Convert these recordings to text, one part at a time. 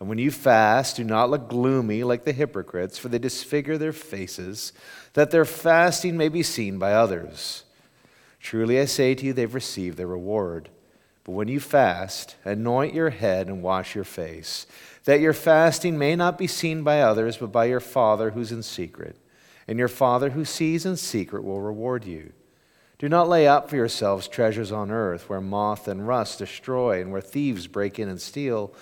And when you fast, do not look gloomy like the hypocrites, for they disfigure their faces, that their fasting may be seen by others. Truly I say to you, they've received their reward. But when you fast, anoint your head and wash your face, that your fasting may not be seen by others, but by your Father who's in secret. And your Father who sees in secret will reward you. Do not lay up for yourselves treasures on earth where moth and rust destroy and where thieves break in and steal,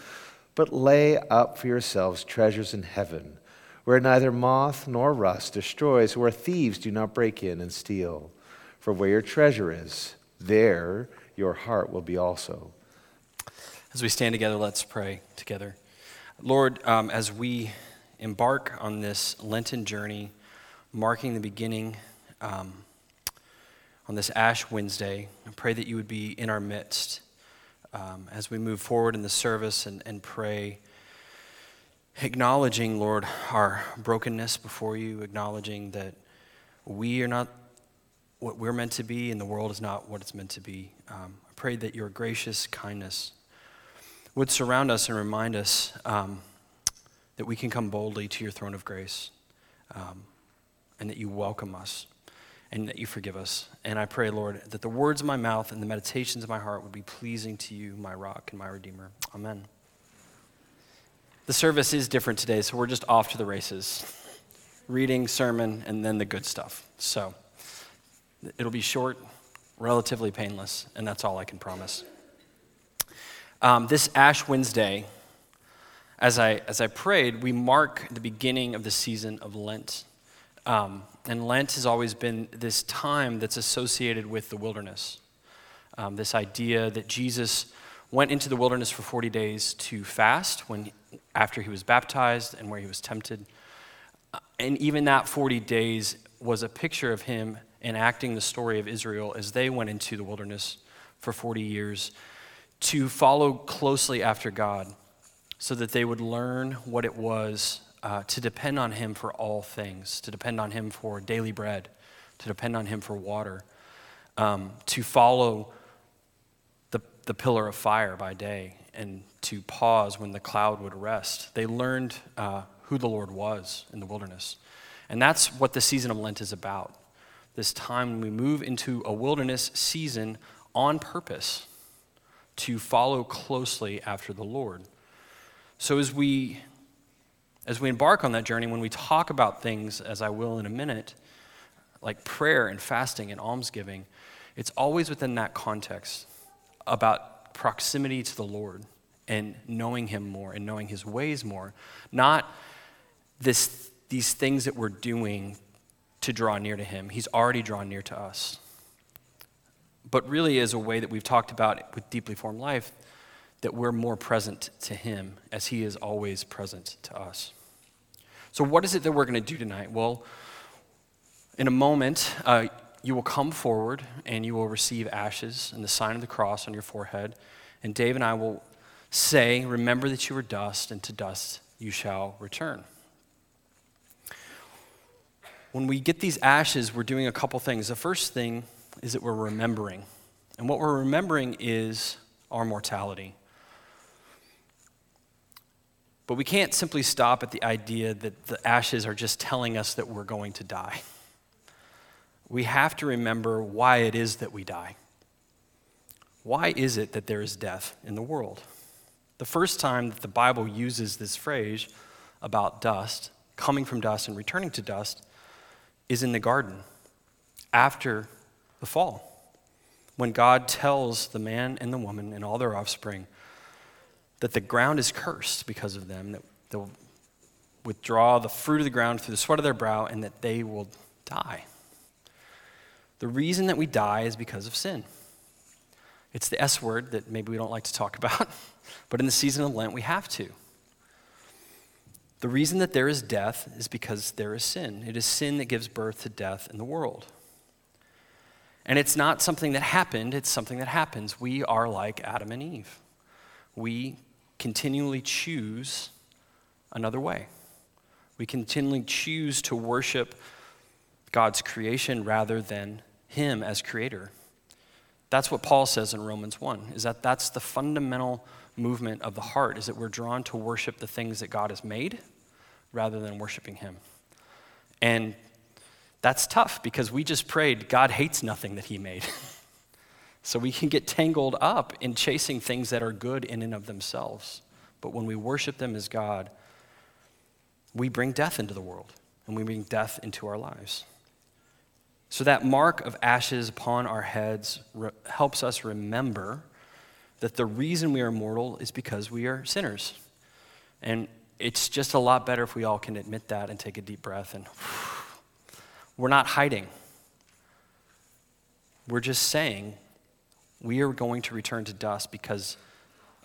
but lay up for yourselves treasures in heaven where neither moth nor rust destroys, where thieves do not break in and steal. For where your treasure is, there your heart will be also. As we stand together, let's pray together. Lord, um, as we embark on this Lenten journey, marking the beginning, um, on this Ash Wednesday. I pray that you would be in our midst um, as we move forward in the service and, and pray, acknowledging, Lord, our brokenness before you, acknowledging that we are not what we're meant to be and the world is not what it's meant to be. Um, I pray that your gracious kindness would surround us and remind us um, that we can come boldly to your throne of grace um, and that you welcome us and that you forgive us. And I pray, Lord, that the words of my mouth and the meditations of my heart would be pleasing to you, my rock and my redeemer. Amen. The service is different today, so we're just off to the races reading, sermon, and then the good stuff. So it'll be short, relatively painless, and that's all I can promise. Um, this Ash Wednesday, as I, as I prayed, we mark the beginning of the season of Lent. Um, and Lent has always been this time that's associated with the wilderness. Um, this idea that Jesus went into the wilderness for 40 days to fast when, after he was baptized and where he was tempted. Uh, and even that 40 days was a picture of him enacting the story of Israel as they went into the wilderness for 40 years to follow closely after God so that they would learn what it was uh, to depend on Him for all things, to depend on Him for daily bread, to depend on Him for water, um, to follow the, the pillar of fire by day, and to pause when the cloud would rest. They learned uh, who the Lord was in the wilderness. And that's what the season of Lent is about. This time when we move into a wilderness season on purpose to follow closely after the Lord. So as we as we embark on that journey, when we talk about things, as I will in a minute, like prayer and fasting and almsgiving, it's always within that context about proximity to the Lord and knowing Him more and knowing His ways more, not this, these things that we're doing to draw near to Him. He's already drawn near to us. But really, as a way that we've talked about with deeply formed life, that we're more present to Him as He is always present to us. So, what is it that we're going to do tonight? Well, in a moment, uh, you will come forward and you will receive ashes and the sign of the cross on your forehead. And Dave and I will say, Remember that you are dust, and to dust you shall return. When we get these ashes, we're doing a couple things. The first thing is that we're remembering. And what we're remembering is our mortality. But we can't simply stop at the idea that the ashes are just telling us that we're going to die. We have to remember why it is that we die. Why is it that there is death in the world? The first time that the Bible uses this phrase about dust, coming from dust and returning to dust, is in the garden after the fall. When God tells the man and the woman and all their offspring that the ground is cursed because of them, that they'll withdraw the fruit of the ground through the sweat of their brow, and that they will die. The reason that we die is because of sin. It's the S word that maybe we don't like to talk about, but in the season of Lent, we have to. The reason that there is death is because there is sin. It is sin that gives birth to death in the world. And it's not something that happened, it's something that happens. We are like Adam and Eve. We continually choose another way. We continually choose to worship God's creation rather than Him as creator. That's what Paul says in Romans 1, is that that's the fundamental movement of the heart, is that we're drawn to worship the things that God has made rather than worshiping Him. And that's tough because we just prayed, God hates nothing that He made. so we can get tangled up in chasing things that are good in and of themselves. But when we worship them as God, we bring death into the world and we bring death into our lives. So that mark of ashes upon our heads re- helps us remember that the reason we are mortal is because we are sinners. And it's just a lot better if we all can admit that and take a deep breath and we're not hiding. We're just saying we are going to return to dust because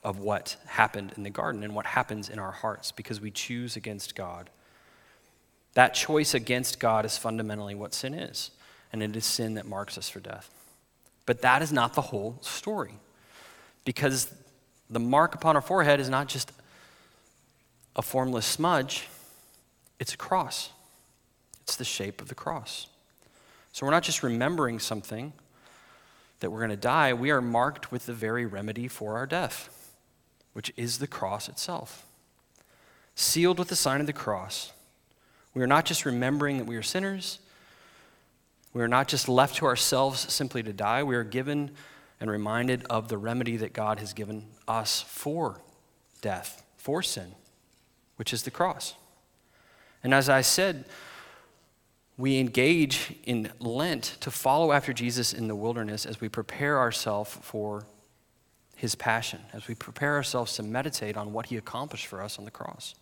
of what happened in the garden and what happens in our hearts because we choose against God. That choice against God is fundamentally what sin is, and it is sin that marks us for death. But that is not the whole story because the mark upon our forehead is not just a formless smudge, it's a cross. It's the shape of the cross. So we're not just remembering something that we're going to die, we are marked with the very remedy for our death, which is the cross itself. Sealed with the sign of the cross, we are not just remembering that we are sinners. We are not just left to ourselves simply to die. We are given and reminded of the remedy that God has given us for death, for sin which is the cross. And as I said, we engage in Lent to follow after Jesus in the wilderness as we prepare ourselves for his passion, as we prepare ourselves to meditate on what he accomplished for us on the cross.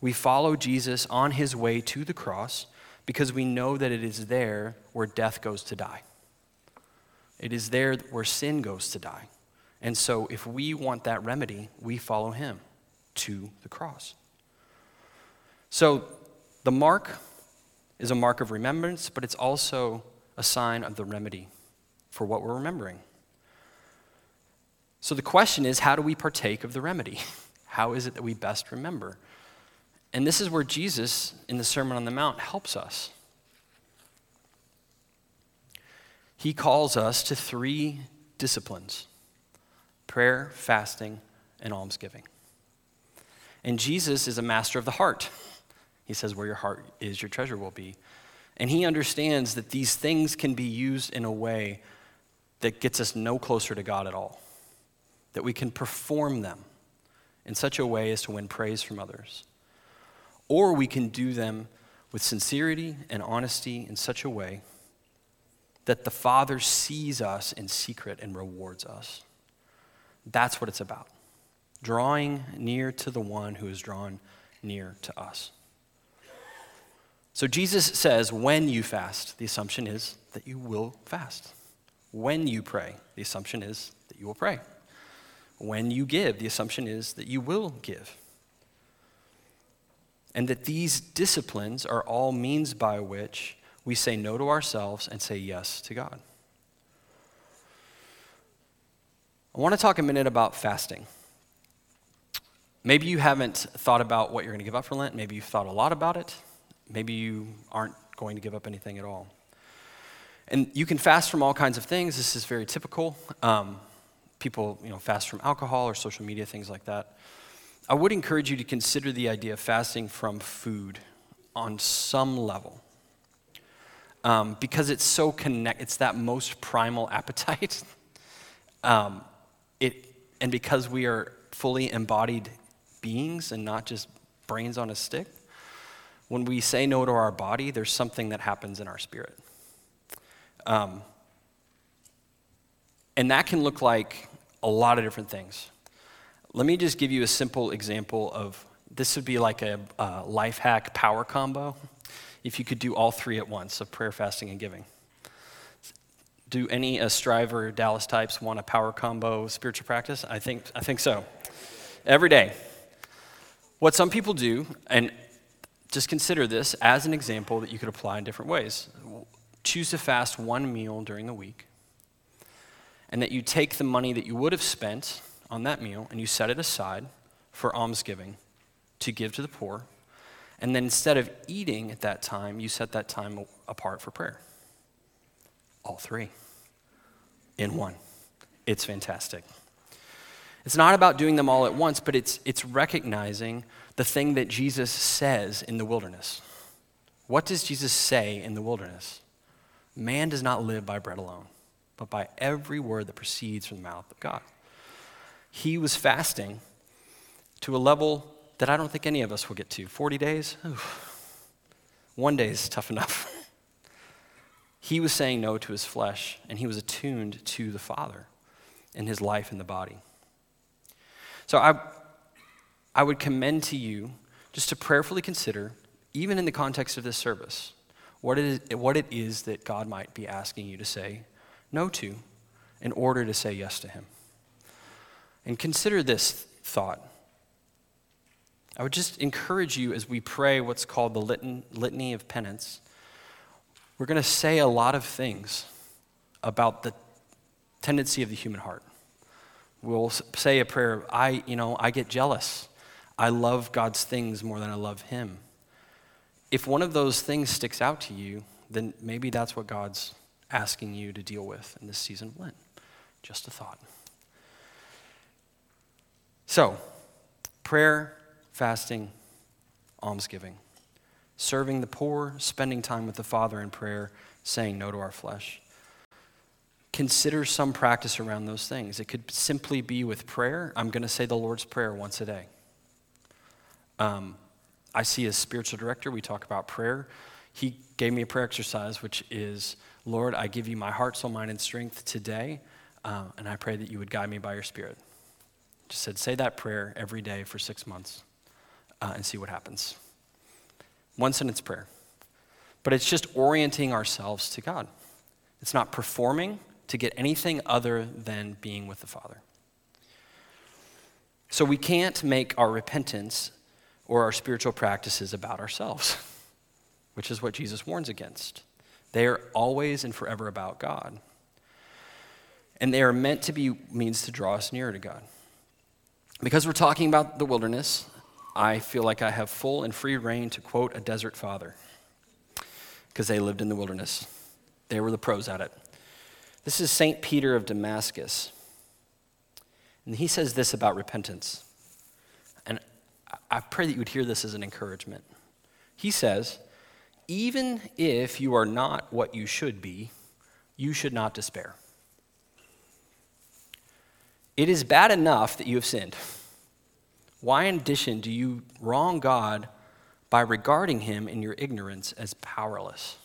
We follow Jesus on his way to the cross because we know that it is there where death goes to die. It is there where sin goes to die. And so, if we want that remedy, we follow him to the cross. So the mark is a mark of remembrance, but it's also a sign of the remedy for what we're remembering. So the question is how do we partake of the remedy? How is it that we best remember? And this is where Jesus, in the Sermon on the Mount, helps us. He calls us to three disciplines prayer, fasting, and almsgiving. And Jesus is a master of the heart. He says, Where your heart is, your treasure will be. And he understands that these things can be used in a way that gets us no closer to God at all, that we can perform them in such a way as to win praise from others. Or we can do them with sincerity and honesty in such a way that the Father sees us in secret and rewards us. That's what it's about drawing near to the one who is drawn near to us. So Jesus says, when you fast, the assumption is that you will fast. When you pray, the assumption is that you will pray. When you give, the assumption is that you will give. And that these disciplines are all means by which we say no to ourselves and say yes to God. I want to talk a minute about fasting. Maybe you haven't thought about what you're going to give up for Lent. Maybe you've thought a lot about it. Maybe you aren't going to give up anything at all. And you can fast from all kinds of things. This is very typical. Um, people, you know, fast from alcohol or social media, things like that. I would encourage you to consider the idea of fasting from food on some level. Um, because it's so connect, it's that most primal appetite. um, it, and because we are fully embodied beings and not just brains on a stick, when we say no to our body, there's something that happens in our spirit. Um, and that can look like a lot of different things. Let me just give you a simple example of this would be like a, a life hack power combo if you could do all three at once of prayer, fasting, and giving. Do any uh, Striver Dallas types want a power combo spiritual practice? I think, I think so. Every day. What some people do, and just consider this as an example that you could apply in different ways. Choose to fast one meal during the week, and that you take the money that you would have spent on that meal and you set it aside for almsgiving to give to the poor. And then instead of eating at that time, you set that time apart for prayer. All three in one. It's fantastic. It's not about doing them all at once, but it's, it's recognizing the thing that Jesus says in the wilderness. What does Jesus say in the wilderness? Man does not live by bread alone, but by every word that proceeds from the mouth of God. He was fasting to a level that I don't think any of us will get to. 40 days? Oof. One day is tough enough. he was saying no to his flesh, and he was attuned to the Father in his life in the body. So I, I would commend to you just to prayerfully consider, even in the context of this service, what it is, what it is that God might be asking you to say no to in order to say yes to Him. And consider this thought. I would just encourage you as we pray what's called the litany of penance. We're going to say a lot of things about the tendency of the human heart. We'll say a prayer, I, you know, I get jealous. I love God's things more than I love Him. If one of those things sticks out to you, then maybe that's what God's asking you to deal with in this season of Lent. Just a thought. So, prayer, fasting, almsgiving, serving the poor, spending time with the Father in prayer, saying no to our flesh consider some practice around those things. It could simply be with prayer. I'm going to say the Lord's Prayer once a day. Um, I see as spiritual director, we talk about prayer. He gave me a prayer exercise, which is Lord, I give you my heart, soul, mind, and strength today, uh, and I pray that you would guide me by your Spirit. Just said, say that prayer every day for six months uh, and see what happens. One sentence prayer. But it's just orienting ourselves to God. It's not performing, to get anything other than being with the Father. So we can't make our repentance or our spiritual practices about ourselves, which is what Jesus warns against. They are always and forever about God. And they are meant to be means to draw us nearer to God. Because we're talking about the wilderness, I feel like I have full and free reign to quote a desert father, because they lived in the wilderness. They were the pros at it. This is St. Peter of Damascus. And he says this about repentance. And I pray that you would hear this as an encouragement. He says, Even if you are not what you should be, you should not despair. It is bad enough that you have sinned. Why, in addition, do you wrong God by regarding him in your ignorance as powerless?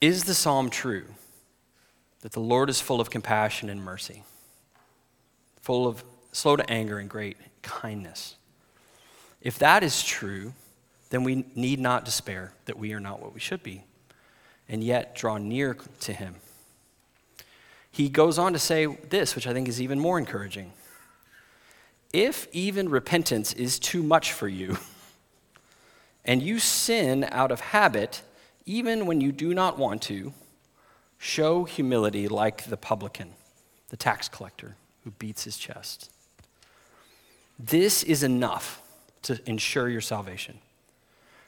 Is the psalm true that the Lord is full of compassion and mercy, full of slow to anger and great kindness? If that is true, then we need not despair that we are not what we should be, and yet draw near to Him. He goes on to say this, which I think is even more encouraging. If even repentance is too much for you, and you sin out of habit, even when you do not want to, show humility like the publican, the tax collector who beats his chest. This is enough to ensure your salvation.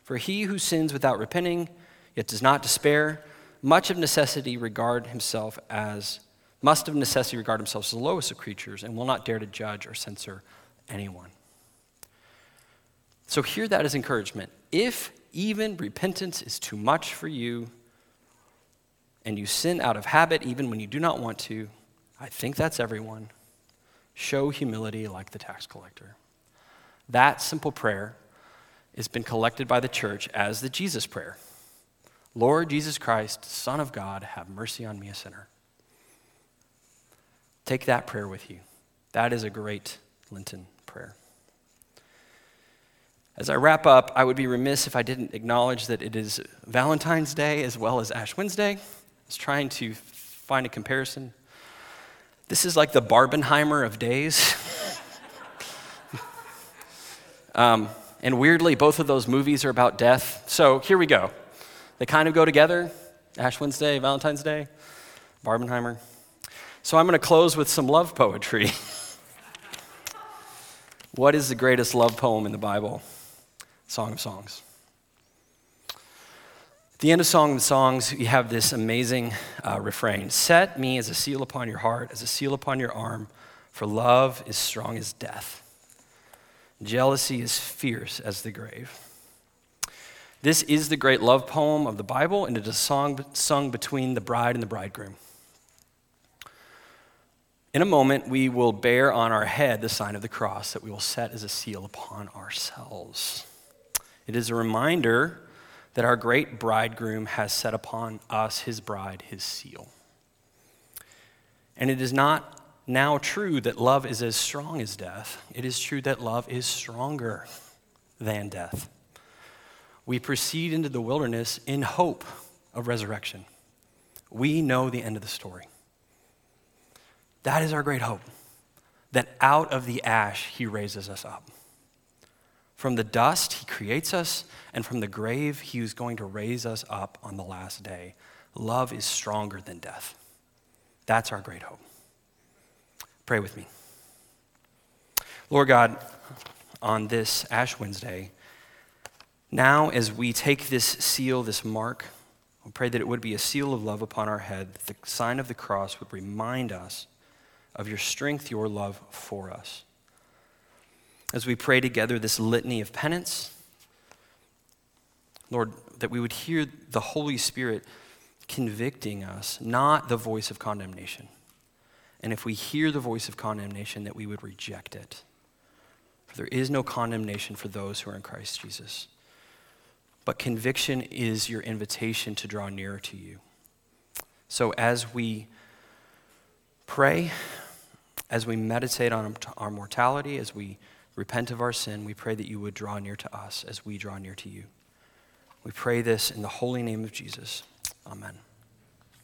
For he who sins without repenting, yet does not despair, much of necessity regard himself as must of necessity regard himself as the lowest of creatures and will not dare to judge or censor anyone. So hear that as encouragement. If even repentance is too much for you, and you sin out of habit even when you do not want to, I think that's everyone. Show humility like the tax collector. That simple prayer has been collected by the church as the Jesus prayer Lord Jesus Christ, Son of God, have mercy on me, a sinner. Take that prayer with you. That is a great Lenten prayer. As I wrap up, I would be remiss if I didn't acknowledge that it is Valentine's Day as well as Ash Wednesday. I was trying to find a comparison. This is like the Barbenheimer of days. um, and weirdly, both of those movies are about death. So here we go. They kind of go together Ash Wednesday, Valentine's Day, Barbenheimer. So I'm going to close with some love poetry. what is the greatest love poem in the Bible? Song of Songs. The end of Song of Songs, you have this amazing uh, refrain Set me as a seal upon your heart, as a seal upon your arm, for love is strong as death. Jealousy is fierce as the grave. This is the great love poem of the Bible, and it is a song sung between the bride and the bridegroom. In a moment, we will bear on our head the sign of the cross that we will set as a seal upon ourselves. It is a reminder that our great bridegroom has set upon us, his bride, his seal. And it is not now true that love is as strong as death, it is true that love is stronger than death. We proceed into the wilderness in hope of resurrection. We know the end of the story. That is our great hope that out of the ash, he raises us up. From the dust, he creates us, and from the grave, he is going to raise us up on the last day. Love is stronger than death. That's our great hope. Pray with me. Lord God, on this Ash Wednesday, now as we take this seal, this mark, we pray that it would be a seal of love upon our head, that the sign of the cross would remind us of your strength, your love for us. As we pray together this litany of penance, Lord, that we would hear the Holy Spirit convicting us, not the voice of condemnation. And if we hear the voice of condemnation, that we would reject it. For there is no condemnation for those who are in Christ Jesus. But conviction is your invitation to draw nearer to you. So as we pray, as we meditate on our mortality, as we repent of our sin, we pray that you would draw near to us as we draw near to you. We pray this in the holy name of Jesus. Amen.